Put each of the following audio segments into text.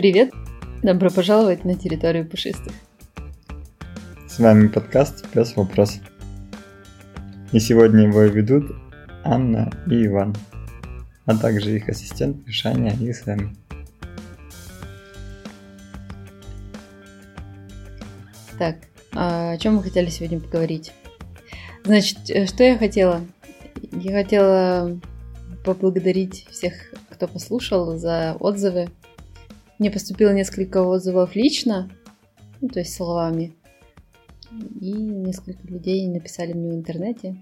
Привет! Добро пожаловать на территорию пушистых. С вами подкаст «Пес вопрос». И сегодня его ведут Анна и Иван, а также их ассистент Мишаня и Сэм. Так, а о чем мы хотели сегодня поговорить? Значит, э, что я хотела? Я хотела поблагодарить всех, кто послушал, за отзывы. Мне поступило несколько отзывов лично, ну, то есть словами. И несколько людей написали мне в интернете.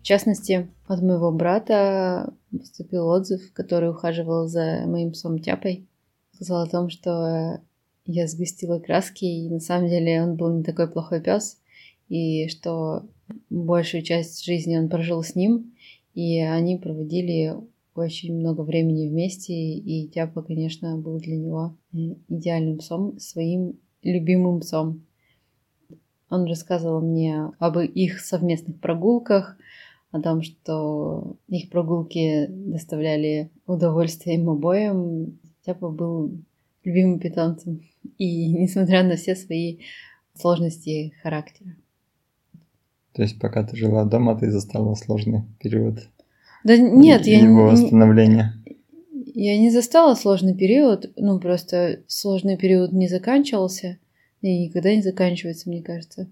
В частности, от моего брата поступил отзыв, который ухаживал за моим псом Тяпой. Сказал о том, что я сгустила краски, и на самом деле он был не такой плохой пес, и что большую часть жизни он прожил с ним, и они проводили очень много времени вместе, и Тяпа, конечно, был для него идеальным псом, своим любимым псом. Он рассказывал мне об их совместных прогулках, о том, что их прогулки доставляли удовольствие им обоим. Тяпа был любимым питомцем, и несмотря на все свои сложности характера. То есть, пока ты жила дома, ты застала сложный период да нет, я его восстановления. Я не застала сложный период, ну просто сложный период не заканчивался и никогда не заканчивается, мне кажется.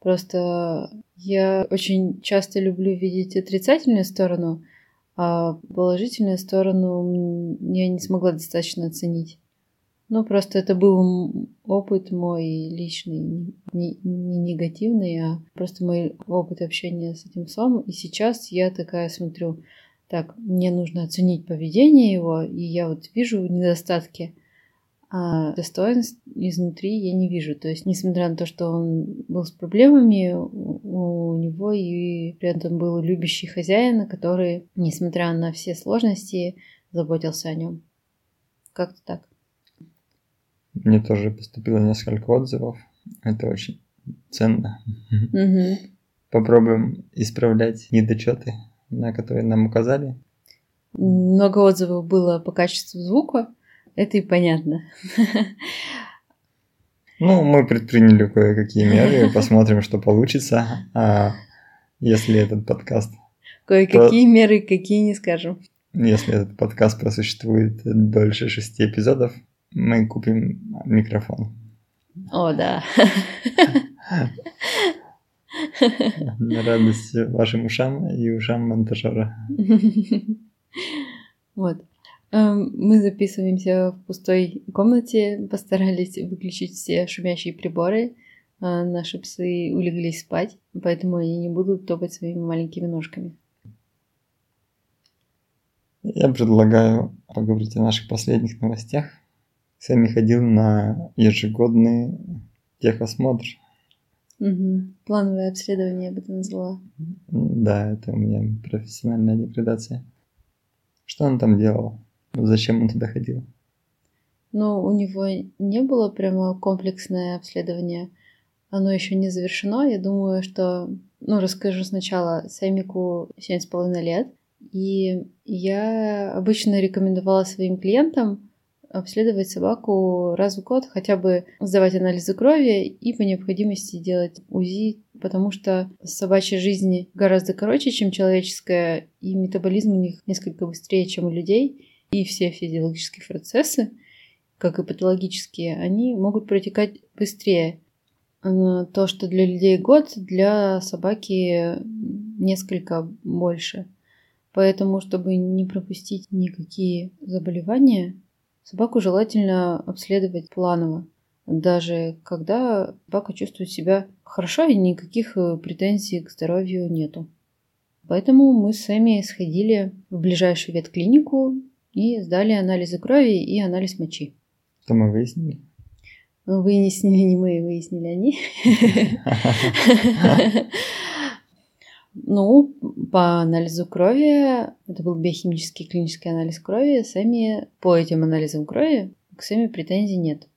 Просто я очень часто люблю видеть отрицательную сторону, а положительную сторону я не смогла достаточно оценить. Ну, просто это был опыт мой личный, не, не негативный, а просто мой опыт общения с этим псом. И сейчас я такая смотрю, так, мне нужно оценить поведение его, и я вот вижу недостатки, а достоинств изнутри я не вижу. То есть, несмотря на то, что он был с проблемами, у него и при этом был любящий хозяин, который, несмотря на все сложности, заботился о нем. Как-то так. Мне тоже поступило несколько отзывов. Это очень ценно. Угу. Попробуем исправлять недочеты, на которые нам указали. Много отзывов было по качеству звука. Это и понятно. Ну, мы предприняли кое-какие меры, посмотрим, что получится. А если этот подкаст... Кое-какие про... меры, какие не скажем. Если этот подкаст просуществует дольше шести эпизодов, мы купим микрофон. О, да. На радость вашим ушам и ушам монтажера. Вот. Эм, мы записываемся в пустой комнате, постарались выключить все шумящие приборы. Э, наши псы улеглись спать, поэтому они не будут топать своими маленькими ножками. Я предлагаю поговорить о наших последних новостях. Сами ходил на ежегодный техосмотр. Угу. Плановое обследование, я бы это назвала. Да, это у меня профессиональная деградация. Что он там делал? Зачем он туда ходил? Ну, у него не было прямо комплексное обследование. Оно еще не завершено. Я думаю, что... Ну, расскажу сначала. Сэмику 7,5 лет. И я обычно рекомендовала своим клиентам обследовать собаку раз в год, хотя бы сдавать анализы крови и по необходимости делать УЗИ, потому что собачья жизнь гораздо короче, чем человеческая, и метаболизм у них несколько быстрее, чем у людей, и все физиологические процессы, как и патологические, они могут протекать быстрее. То, что для людей год, для собаки несколько больше. Поэтому, чтобы не пропустить никакие заболевания, Собаку желательно обследовать планово, даже когда собака чувствует себя хорошо и никаких э, претензий к здоровью нету. Поэтому мы с Эми сходили в ближайшую ветклинику и сдали анализы крови и анализ мочи. Что мы выяснили? Выяснили не мы, выяснили они. Ну, по анализу крови, это был биохимический клинический анализ крови, Сами по этим анализам крови к Сами претензий нет.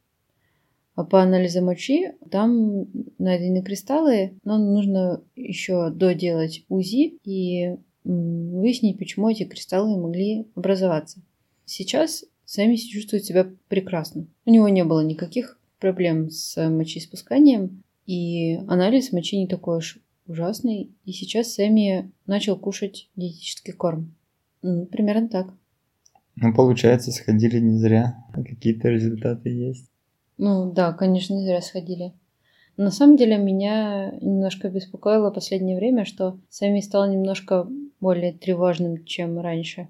А по анализу мочи там найдены кристаллы, но нужно еще доделать УЗИ и выяснить, почему эти кристаллы могли образоваться. Сейчас Сэмми чувствует себя прекрасно. У него не было никаких проблем с мочеиспусканием, и анализ мочи не такой уж ужасный. И сейчас Сэмми начал кушать диетический корм. Ну, примерно так. Ну, получается, сходили не зря. А какие-то результаты есть. Ну, да, конечно, не зря сходили. На самом деле меня немножко беспокоило последнее время, что Сэмми стал немножко более тревожным, чем раньше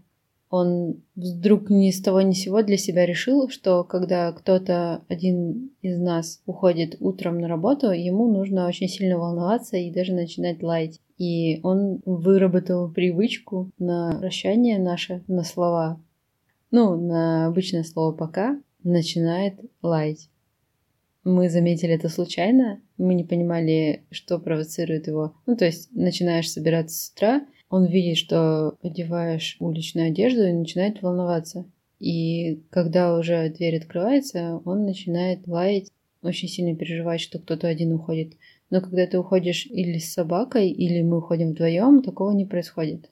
он вдруг ни с того ни с сего для себя решил, что когда кто-то один из нас уходит утром на работу, ему нужно очень сильно волноваться и даже начинать лаять. И он выработал привычку на прощание наше, на слова, ну, на обычное слово «пока», начинает лаять. Мы заметили это случайно, мы не понимали, что провоцирует его. Ну, то есть начинаешь собираться с утра, он видит, что одеваешь уличную одежду и начинает волноваться. И когда уже дверь открывается, он начинает лаять, очень сильно переживать, что кто-то один уходит. Но когда ты уходишь или с собакой, или мы уходим вдвоем, такого не происходит.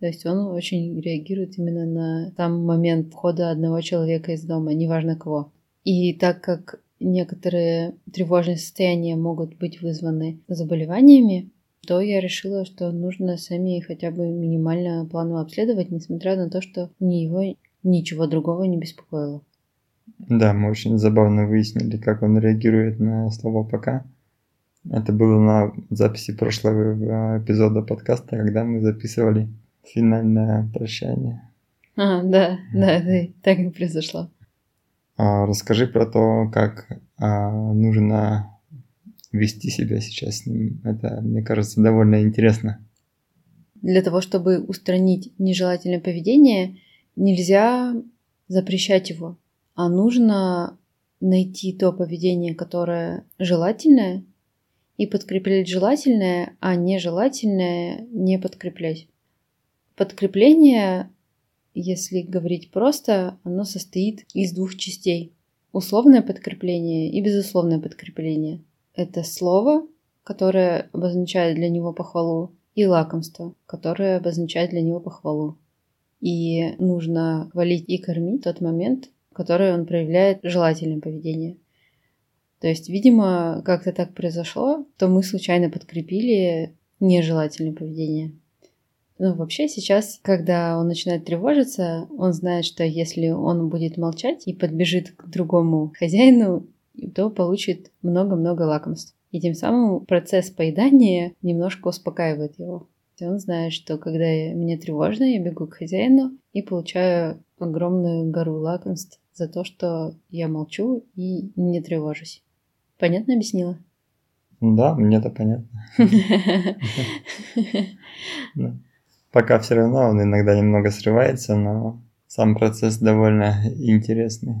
То есть он очень реагирует именно на сам момент входа одного человека из дома, неважно кого. И так как некоторые тревожные состояния могут быть вызваны заболеваниями, то я решила, что нужно сами хотя бы минимально планово обследовать, несмотря на то, что ни его ничего другого не беспокоило. Да, мы очень забавно выяснили, как он реагирует на слово «пока». Это было на записи прошлого эпизода подкаста, когда мы записывали финальное прощание. А, да, да, да так и произошло. А, расскажи про то, как а, нужно вести себя сейчас с ним. Это, мне кажется, довольно интересно. Для того, чтобы устранить нежелательное поведение, нельзя запрещать его, а нужно найти то поведение, которое желательное, и подкреплять желательное, а нежелательное не подкреплять. Подкрепление, если говорить просто, оно состоит из двух частей. Условное подкрепление и безусловное подкрепление – это слово, которое обозначает для него похвалу, и лакомство, которое обозначает для него похвалу. И нужно хвалить и кормить тот момент, в который он проявляет желательное поведение. То есть, видимо, как-то так произошло, то мы случайно подкрепили нежелательное поведение. Ну, вообще сейчас, когда он начинает тревожиться, он знает, что если он будет молчать и подбежит к другому хозяину то получит много-много лакомств. И тем самым процесс поедания немножко успокаивает его. И он знает, что когда мне тревожно, я бегу к хозяину и получаю огромную гору лакомств за то, что я молчу и не тревожусь. Понятно объяснила? Да, мне это понятно. Пока все равно он иногда немного срывается, но сам процесс довольно интересный.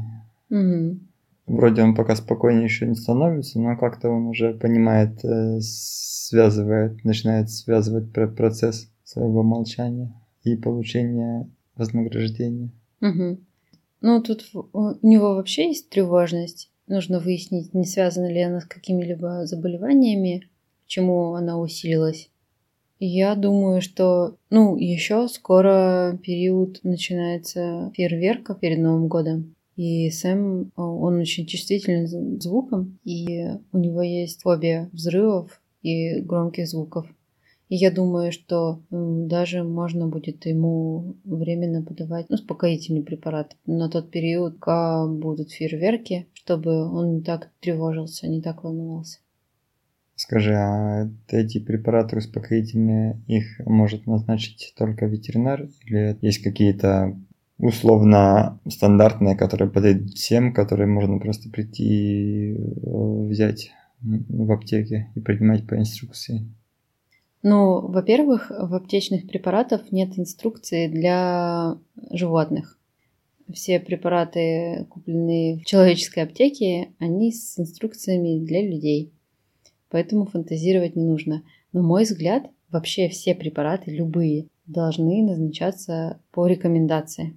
Вроде он пока спокойнее еще не становится, но как-то он уже понимает, э, связывает, начинает связывать процесс своего молчания и получения вознаграждения. Угу. Ну, тут у него вообще есть тревожность. Нужно выяснить, не связана ли она с какими-либо заболеваниями, почему она усилилась. Я думаю, что, ну, еще скоро период начинается фейерверка перед Новым годом. И Сэм, э, он очень чувствительный к звукам, и у него есть фобия взрывов и громких звуков. И я думаю, что даже можно будет ему временно подавать ну, успокоительный препарат на тот период, когда будут фейерверки, чтобы он не так тревожился, не так волновался. Скажи, а эти препараты успокоительные, их может назначить только ветеринар или есть какие-то условно стандартные, которые подойдут всем, которые можно просто прийти э, взять в аптеке и принимать по инструкции? Ну, во-первых, в аптечных препаратах нет инструкции для животных. Все препараты, купленные в человеческой аптеке, они с инструкциями для людей. Поэтому фантазировать не нужно. На мой взгляд, вообще все препараты, любые, должны назначаться по рекомендации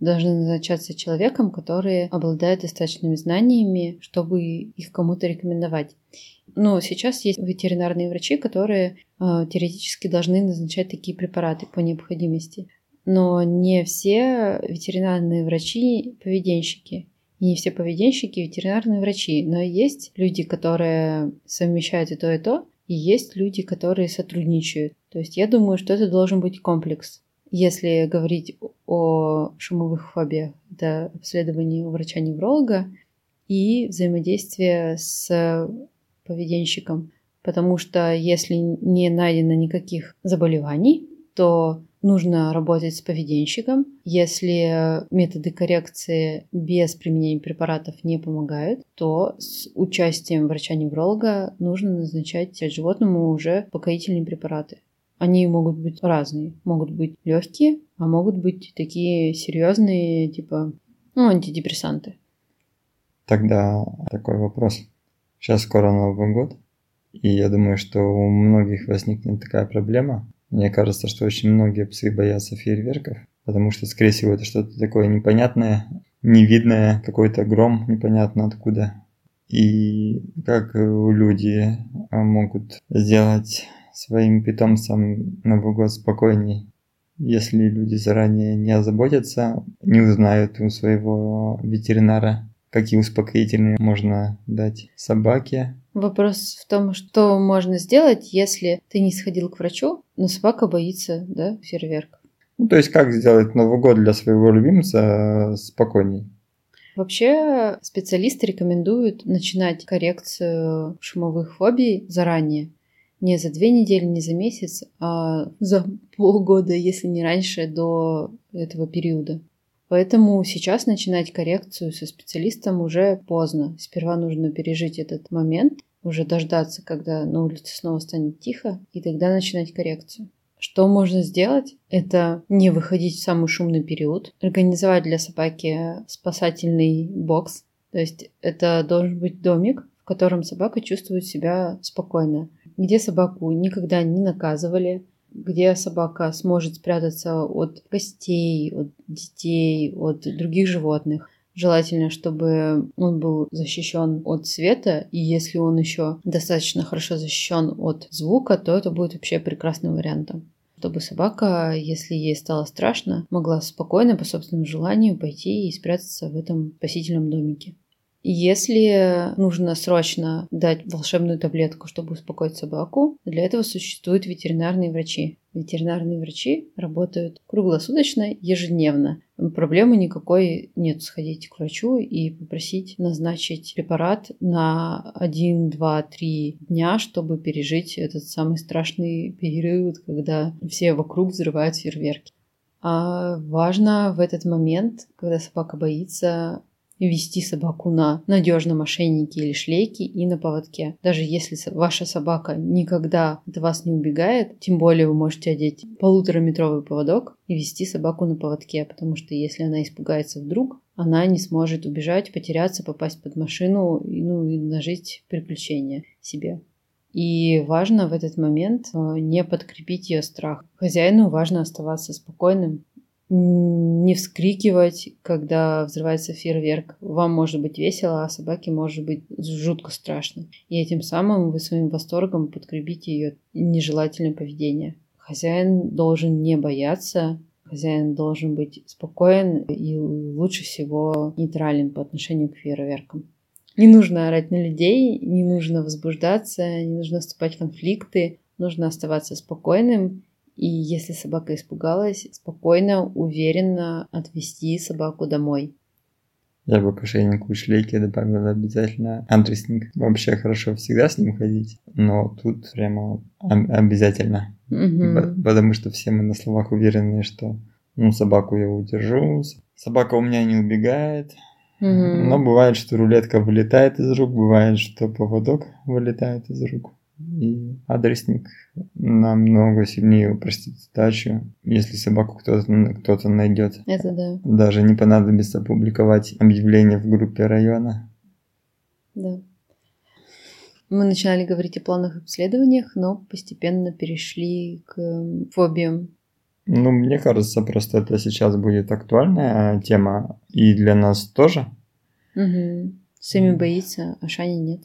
должны назначаться человеком, который обладает достаточными знаниями, чтобы их кому-то рекомендовать. Но сейчас есть ветеринарные врачи, которые э, теоретически должны назначать такие препараты по необходимости. но не все ветеринарные врачи поведенщики. И не все поведенщики ветеринарные врачи, но есть люди, которые совмещают и то, и то, и есть люди, которые сотрудничают. То есть я думаю, что это должен быть комплекс. Если говорить о шумовых фобиях, это обследование у врача-невролога и взаимодействие с поведенщиком. Потому что если не найдено никаких заболеваний, то нужно работать с поведенщиком. Если методы коррекции без применения препаратов не помогают, то с участием врача-невролога нужно назначать животному уже успокоительные препараты. Они могут быть разные. Могут быть легкие, а могут быть такие серьезные, типа ну, антидепрессанты. Тогда такой вопрос. Сейчас скоро Новый год, и я думаю, что у многих возникнет такая проблема. Мне кажется, что очень многие псы боятся фейерверков, потому что, скорее всего, это что-то такое непонятное, невидное, какой-то гром непонятно откуда. И как люди могут сделать своим питомцам Новый год спокойней, если люди заранее не озаботятся, не узнают у своего ветеринара, какие успокоительные можно дать собаке, Вопрос в том, что можно сделать, если ты не сходил к врачу, но собака боится, да, фейерверков. Ну, то есть, как сделать Новый год для своего любимца спокойней? Вообще, специалисты рекомендуют начинать коррекцию шумовых фобий заранее. Не за две недели, не за месяц, а за полгода, если не раньше, до этого периода. Поэтому сейчас начинать коррекцию со специалистом уже поздно. Сперва нужно пережить этот момент, уже дождаться, когда на улице снова станет тихо, и тогда начинать коррекцию. Что можно сделать? Это не выходить в самый шумный период, организовать для собаки спасательный бокс. То есть это должен быть домик, в котором собака чувствует себя спокойно, где собаку никогда не наказывали, где собака сможет спрятаться от гостей, от детей, от других животных. Желательно, чтобы он был защищен от света, и если он еще достаточно хорошо защищен от звука, то это будет вообще прекрасным вариантом. Чтобы собака, если ей стало страшно, могла спокойно по собственному желанию пойти и спрятаться в этом спасительном домике. Если нужно срочно дать волшебную таблетку, чтобы успокоить собаку, для этого существуют ветеринарные врачи. Ветеринарные врачи работают круглосуточно, ежедневно. Проблемы никакой нет сходить к врачу и попросить назначить препарат на 1, 2, 3 дня, чтобы пережить этот самый страшный период, когда все вокруг взрывают фейерверки. А важно в этот момент, когда собака боится, вести собаку на надежном ошейнике или шлейке и на поводке. Даже если ваша собака никогда от вас не убегает, тем более вы можете одеть полутораметровый поводок и вести собаку на поводке, потому что если она испугается вдруг, она не сможет убежать, потеряться, попасть под машину и, ну, и нажить приключения себе. И важно в этот момент э, не подкрепить ее страх. Хозяину важно оставаться спокойным, не вскрикивать, когда взрывается фейерверк. Вам может быть весело, а собаке может быть жутко страшно. И этим самым вы своим восторгом подкрепите ее нежелательное поведение. Хозяин должен не бояться, хозяин должен быть спокоен и лучше всего нейтрален по отношению к фейерверкам. Не нужно орать на людей, не нужно возбуждаться, не нужно вступать в конфликты, нужно оставаться спокойным и если собака испугалась, спокойно, уверенно отвести собаку домой. Я бы к ошейнику и шлейке добавил обязательно адресник. Вообще хорошо всегда с ним ходить, но тут прямо обязательно. Угу. Потому что все мы на словах уверены, что ну, собаку я удержу, собака у меня не убегает. Угу. Но бывает, что рулетка вылетает из рук, бывает, что поводок вылетает из рук и адресник намного сильнее упростит задачу, если собаку кто-то кто найдет. Это да. Даже не понадобится публиковать объявление в группе района. Да. Мы начинали говорить о планах обследованиях, но постепенно перешли к фобиям. Ну, мне кажется, просто это сейчас будет актуальная тема и для нас тоже. Угу. Сами боится, а Шани нет.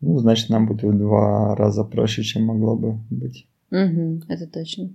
Ну, значит, нам будет в два раза проще, чем могло бы быть. Угу, это точно.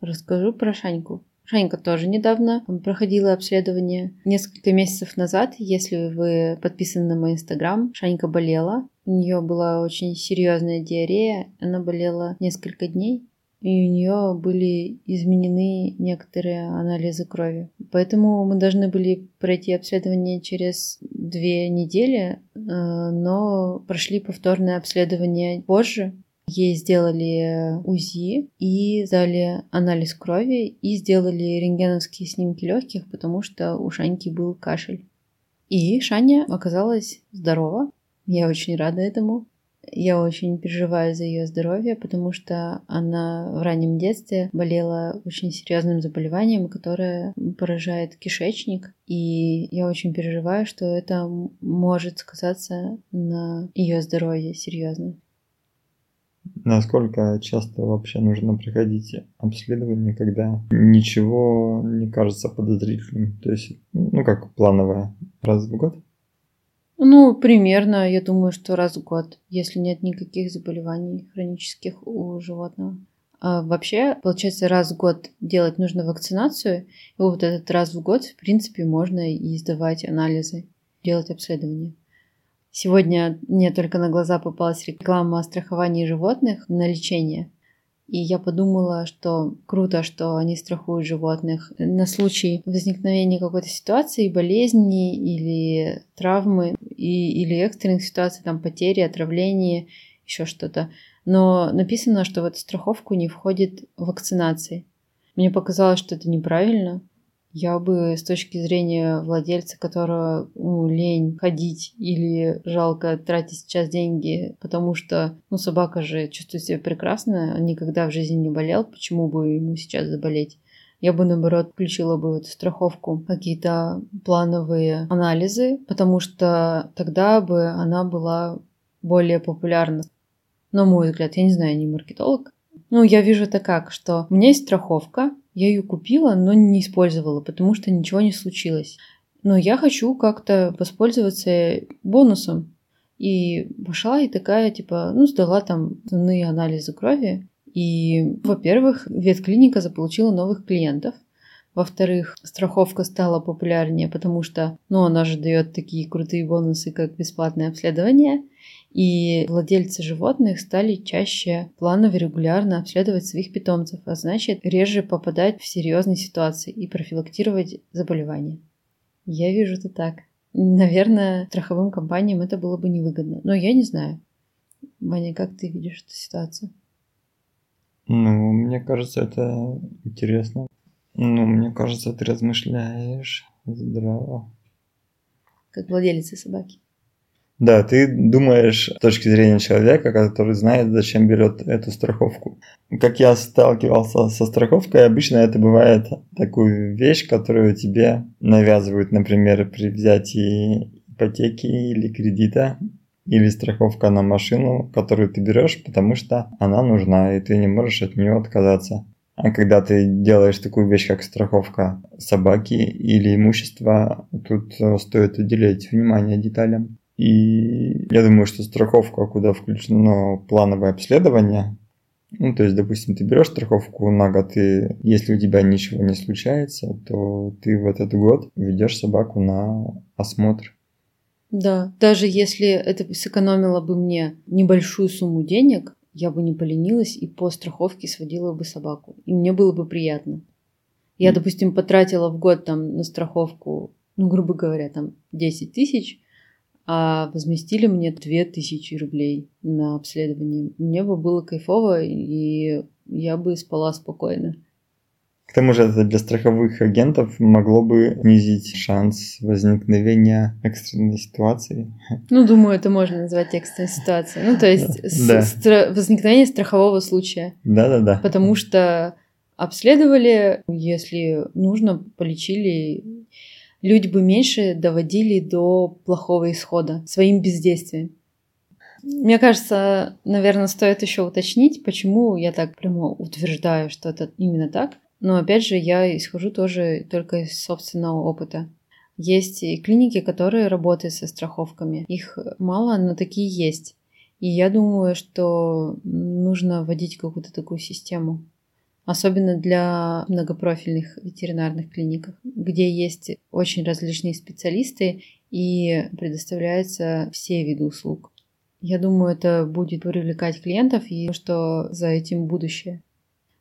Расскажу про Шаньку. Шанька тоже недавно проходила обследование. Несколько месяцев назад, если вы подписаны на мой инстаграм, Шанька болела. У нее была очень серьезная диарея. Она болела несколько дней и у нее были изменены некоторые анализы крови. Поэтому мы должны были пройти обследование через две недели, э, но прошли повторное обследование позже. Ей сделали УЗИ и дали анализ крови и сделали рентгеновские снимки легких, потому что у Шаньки был кашель. И Шаня оказалась здорова. Я очень рада этому. Я очень переживаю за ее здоровье, потому что она в раннем детстве болела очень серьезным заболеванием, которое поражает кишечник. И я очень переживаю, что это может сказаться на ее здоровье серьезно. Насколько часто вообще нужно проходить обследование, когда ничего не кажется подозрительным? То есть, ну как плановое, раз в год? Ну, примерно, я думаю, что раз в год, если нет никаких заболеваний хронических у животного. А вообще, получается, раз в год делать нужно вакцинацию, и вот этот раз в год, в принципе, можно и сдавать анализы, делать обследования. Сегодня мне только на глаза попалась реклама о страховании животных на лечение – и я подумала, что круто, что они страхуют животных на случай возникновения какой-то ситуации, болезни или травмы, и, или экстренных ситуаций, там потери, отравления, еще что-то. Но написано, что в эту страховку не входит вакцинации. Мне показалось, что это неправильно, я бы с точки зрения владельца, которого ну, лень ходить или жалко тратить сейчас деньги, потому что ну, собака же чувствует себя прекрасно, никогда в жизни не болел, почему бы ему сейчас заболеть? Я бы, наоборот, включила бы в эту страховку какие-то плановые анализы, потому что тогда бы она была более популярна. На мой взгляд, я не знаю, я не маркетолог. Ну, я вижу это как, что у меня есть страховка, я ее купила, но не использовала, потому что ничего не случилось. Но я хочу как-то воспользоваться бонусом. И пошла и такая, типа, ну, сдала там основные анализы крови. И, во-первых, ветклиника заполучила новых клиентов. Во-вторых, страховка стала популярнее, потому что, ну, она же дает такие крутые бонусы, как бесплатное обследование. И владельцы животных стали чаще планово регулярно обследовать своих питомцев, а значит реже попадать в серьезные ситуации и профилактировать заболевания. Я вижу это так. Наверное, страховым компаниям это было бы невыгодно, но я не знаю. Ваня, как ты видишь эту ситуацию? Ну, мне кажется, это интересно. Ну, мне кажется, ты размышляешь здраво. Как владелица собаки. Да, ты думаешь с точки зрения человека, который знает, зачем берет эту страховку. Как я сталкивался со страховкой, обычно это бывает такую вещь, которую тебе навязывают, например, при взятии ипотеки или кредита, или страховка на машину, которую ты берешь, потому что она нужна, и ты не можешь от нее отказаться. А когда ты делаешь такую вещь, как страховка собаки или имущества, тут стоит уделять внимание деталям. И я думаю, что страховка, куда включено плановое обследование, ну, то есть, допустим, ты берешь страховку на год, и если у тебя ничего не случается, то ты в этот год ведешь собаку на осмотр. Да, даже если это сэкономило бы мне небольшую сумму денег, я бы не поленилась и по страховке сводила бы собаку. И мне было бы приятно. Я, допустим, потратила в год там на страховку, ну, грубо говоря, там 10 тысяч, а возместили мне 2000 рублей на обследование. Мне бы было кайфово, и я бы спала спокойно. К тому же это для страховых агентов могло бы снизить шанс возникновения экстренной ситуации. Ну, думаю, это можно назвать экстренной ситуацией. Ну, то есть да. стра- возникновение страхового случая. Да-да-да. Потому что обследовали, если нужно, полечили люди бы меньше доводили до плохого исхода своим бездействием. Мне кажется, наверное, стоит еще уточнить, почему я так прямо утверждаю, что это именно так. Но опять же, я исхожу тоже только из собственного опыта. Есть и клиники, которые работают со страховками. Их мало, но такие есть. И я думаю, что нужно вводить какую-то такую систему особенно для многопрофильных ветеринарных клиниках, где есть очень различные специалисты и предоставляются все виды услуг. Я думаю, это будет привлекать клиентов и что за этим будущее.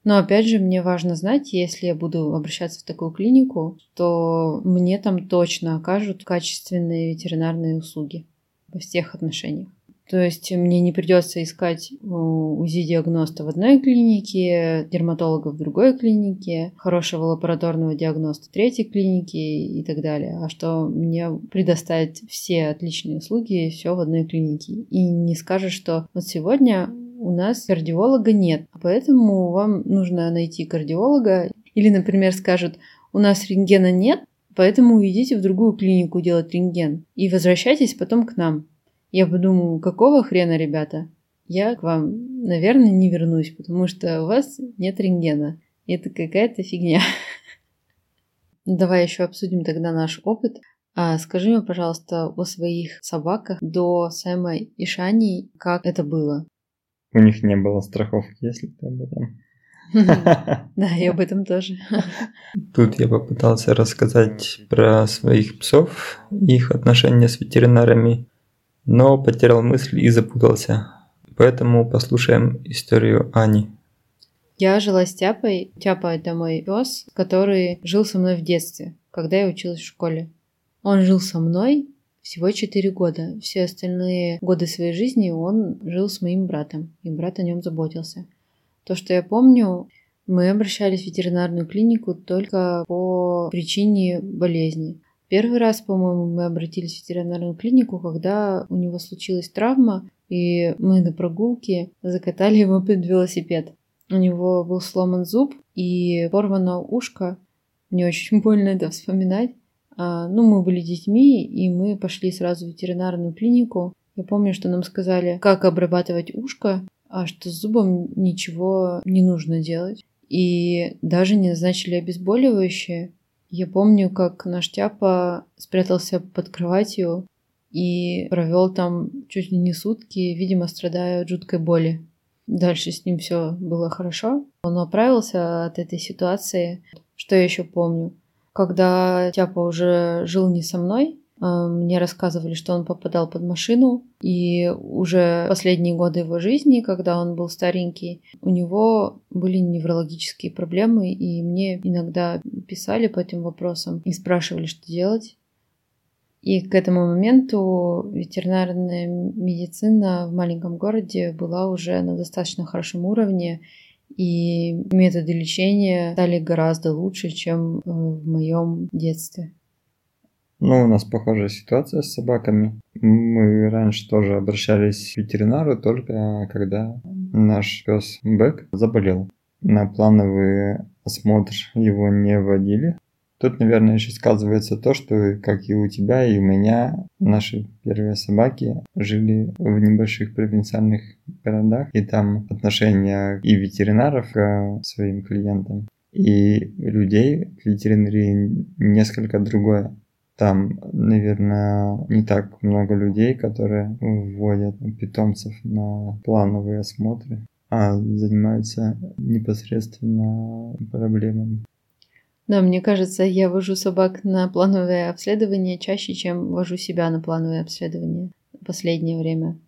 Но опять же, мне важно знать, если я буду обращаться в такую клинику, то мне там точно окажут качественные ветеринарные услуги во всех отношениях. То есть мне не придется искать УЗИ-диагноста в одной клинике, дерматолога в другой клинике, хорошего лабораторного диагноста в третьей клинике и так далее. А что мне предоставить все отличные услуги, все в одной клинике. И не скажешь, что вот сегодня у нас кардиолога нет, поэтому вам нужно найти кардиолога. Или, например, скажут, у нас рентгена нет, поэтому идите в другую клинику делать рентген и возвращайтесь потом к нам. Я подумаю, какого хрена, ребята? Я к вам, наверное, не вернусь, потому что у вас нет рентгена. Это какая-то фигня. Давай еще обсудим тогда наш опыт. А скажи мне, пожалуйста, о своих собаках до Сэма и Шани, как это было? У них не было страховки, если ты об этом. Да, и об этом тоже. Тут я попытался рассказать про своих псов, их отношения с ветеринарами, но потерял мысль и запутался. Поэтому послушаем историю Ани. Я жила с Тяпой. Тяпа – это мой пес, который жил со мной в детстве, когда я училась в школе. Он жил со мной всего 4 года. Все остальные годы своей жизни он жил с моим братом, и брат о нем заботился. То, что я помню, мы обращались в ветеринарную клинику только по причине болезни. Первый раз, по-моему, мы обратились в ветеринарную клинику, когда у него случилась травма, и мы на прогулке закатали его под велосипед. У него был сломан зуб и порвано ушко. Мне очень больно это вспоминать. А, ну, мы были детьми, и мы пошли сразу в ветеринарную клинику. Я помню, что нам сказали, как обрабатывать ушко, а что с зубом ничего не нужно делать. И даже не назначили обезболивающее. Я помню, как наш Тяпа спрятался под кроватью и провел там чуть ли не сутки, видимо, страдая от жуткой боли. Дальше с ним все было хорошо. Он оправился от этой ситуации. Что я еще помню? Когда Тяпа уже жил не со мной, мне рассказывали, что он попадал под машину, и уже последние годы его жизни, когда он был старенький, у него были неврологические проблемы, и мне иногда писали по этим вопросам и спрашивали, что делать. И к этому моменту ветеринарная медицина в маленьком городе была уже на достаточно хорошем уровне, и методы лечения стали гораздо лучше, чем э, в моем детстве. Ну, у нас похожая ситуация с собаками. Мы раньше тоже обращались к ветеринару только когда наш пес Бэк заболел. На плановый осмотр его не вводили. Тут, наверное, еще сказывается то, что, как и у тебя, и у меня, наши первые собаки жили в небольших провинциальных городах, и там отношение и ветеринаров к своим клиентам, и людей к ветеринарии несколько другое. Там, наверное, не так много людей, которые вводят питомцев на плановые осмотры, а занимаются непосредственно проблемами. Да, мне кажется, я вожу собак на плановое обследование чаще, чем вожу себя на плановое обследование в последнее время.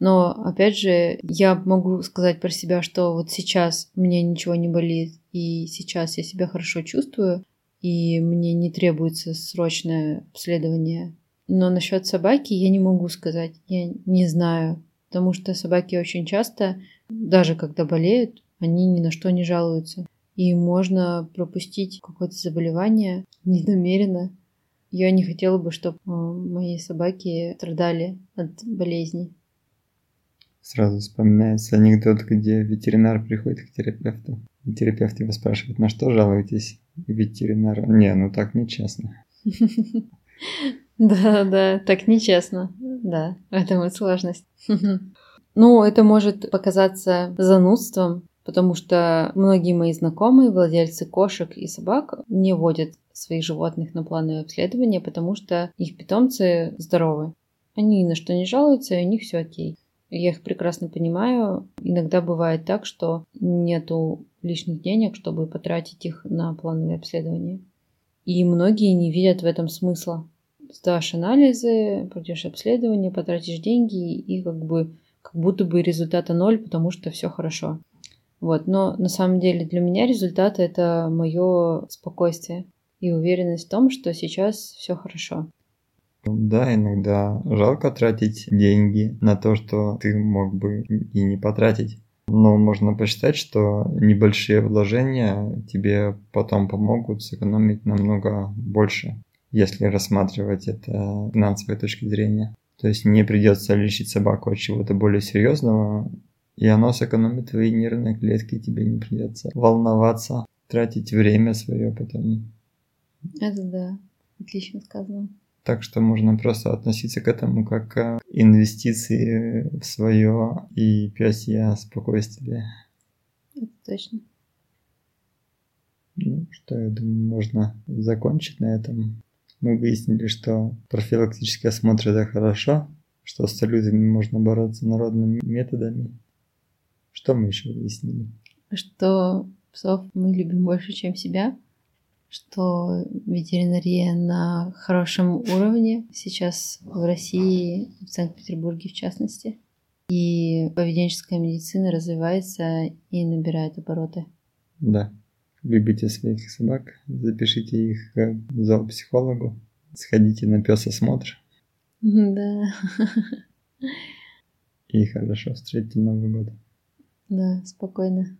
Но, опять же, я могу сказать про себя, что вот сейчас мне ничего не болит, и сейчас я себя хорошо чувствую, и мне не требуется срочное обследование. Но насчет собаки я не могу сказать, я не знаю, потому что собаки очень часто, даже когда болеют, они ни на что не жалуются. И можно пропустить какое-то заболевание ненамеренно. Я не хотела бы, чтобы э, мои собаки страдали от болезней. Сразу вспоминается анекдот, где ветеринар приходит к терапевту. И терапевт его спрашивает, на что жалуетесь? ветеринара. Не, ну так нечестно. Да, да, так нечестно. Да, в этом и сложность. Ну, это может показаться занудством, потому что многие мои знакомые, владельцы кошек и собак, не водят своих животных на плановое обследование, потому что их питомцы здоровы. Они ни на что не жалуются, и у них все окей. Я их прекрасно понимаю. Иногда бывает так, что нету лишних денег, чтобы потратить их на плановые обследования. И многие не видят в этом смысла. Сдашь анализы, пройдешь обследование, потратишь деньги и как бы как будто бы результата ноль, потому что все хорошо. Вот, но на самом деле для меня результат это мое спокойствие и уверенность в том, что сейчас все хорошо. Да, иногда жалко тратить деньги на то, что ты мог бы и не потратить. Но можно посчитать, что небольшие вложения тебе потом помогут сэкономить намного больше, если рассматривать это с финансовой точки зрения. То есть не придется лечить собаку от чего-то более серьезного, и оно сэкономит твои нервные клетки, тебе не придется волноваться, тратить время свое потом. Это да, отлично сказано. Так что можно просто относиться к этому как к инвестиции в свое и пёсье спокойствие. Это точно. Ну, что, я думаю, можно закончить на этом. Мы выяснили, что профилактический осмотр это хорошо, что с салютами можно бороться народными методами. Что мы еще выяснили? Что псов мы любим больше, чем себя что ветеринария на хорошем уровне сейчас в России, в Санкт-Петербурге в частности. И поведенческая медицина развивается и набирает обороты. Да. Любите своих собак, запишите их к зоопсихологу, сходите на песосмотр. Да. И хорошо встретите Новый год. Да, спокойно.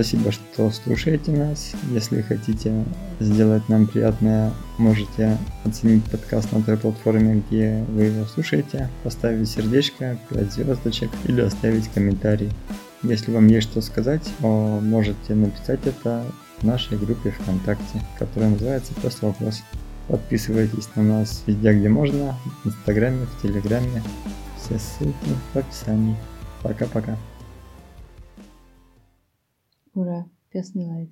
Спасибо, что слушаете нас. Если хотите сделать нам приятное, можете оценить подкаст на той платформе, где вы его слушаете, поставить сердечко, 5 звездочек или оставить комментарий. Если вам есть что сказать, можете написать это в нашей группе ВКонтакте, которая называется «Просто вопрос». Подписывайтесь на нас везде, где можно, в Инстаграме, в Телеграме. Все ссылки в описании. Пока-пока. Ура, пес не лает.